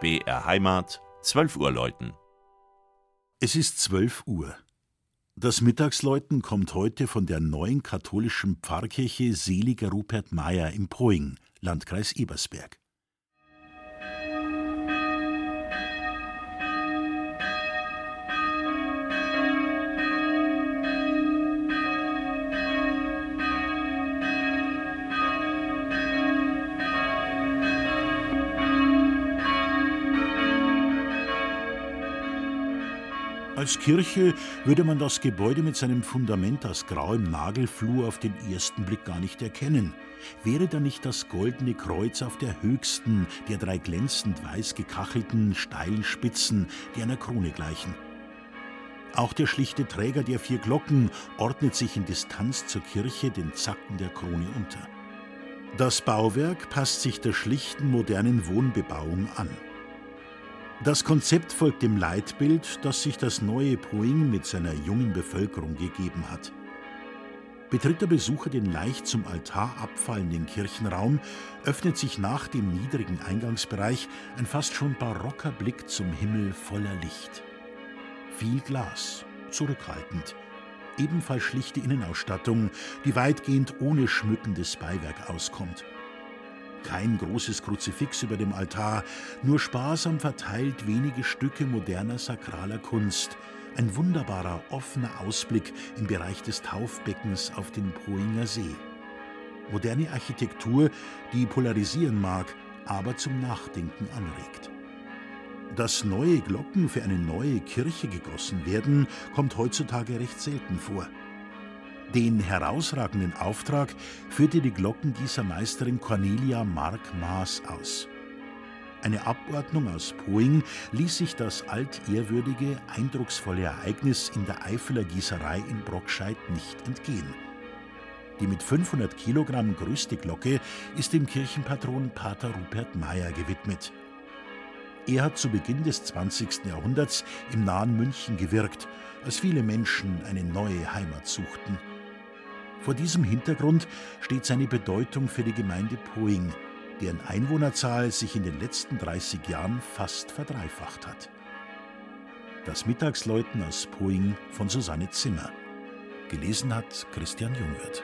BR Heimat, 12 Uhr läuten. Es ist 12 Uhr. Das Mittagsläuten kommt heute von der neuen katholischen Pfarrkirche Seliger Rupert Meyer im Poing, Landkreis Ebersberg. Als Kirche würde man das Gebäude mit seinem Fundament aus grauem Nagelflur auf den ersten Blick gar nicht erkennen. Wäre da nicht das goldene Kreuz auf der höchsten der drei glänzend weiß gekachelten, steilen Spitzen, die einer Krone gleichen? Auch der schlichte Träger der vier Glocken ordnet sich in Distanz zur Kirche den Zacken der Krone unter. Das Bauwerk passt sich der schlichten modernen Wohnbebauung an. Das Konzept folgt dem Leitbild, das sich das neue Poing mit seiner jungen Bevölkerung gegeben hat. Betritt der Besucher den leicht zum Altar abfallenden Kirchenraum, öffnet sich nach dem niedrigen Eingangsbereich ein fast schon barocker Blick zum Himmel voller Licht. Viel Glas, zurückhaltend, ebenfalls schlichte Innenausstattung, die weitgehend ohne schmückendes Beiwerk auskommt. Kein großes Kruzifix über dem Altar, nur sparsam verteilt wenige Stücke moderner sakraler Kunst. Ein wunderbarer, offener Ausblick im Bereich des Taufbeckens auf den Poinger See. Moderne Architektur, die polarisieren mag, aber zum Nachdenken anregt. Dass neue Glocken für eine neue Kirche gegossen werden, kommt heutzutage recht selten vor. Den herausragenden Auftrag führte die Glockengießermeisterin Cornelia Mark Maas aus. Eine Abordnung aus Poing ließ sich das altehrwürdige, eindrucksvolle Ereignis in der Eifeler Gießerei in Brockscheid nicht entgehen. Die mit 500 Kilogramm größte Glocke ist dem Kirchenpatron Pater Rupert Meyer gewidmet. Er hat zu Beginn des 20. Jahrhunderts im nahen München gewirkt, als viele Menschen eine neue Heimat suchten. Vor diesem Hintergrund steht seine Bedeutung für die Gemeinde Poing, deren Einwohnerzahl sich in den letzten 30 Jahren fast verdreifacht hat. Das Mittagsläuten aus Poing von Susanne Zimmer. Gelesen hat Christian Jungwirth.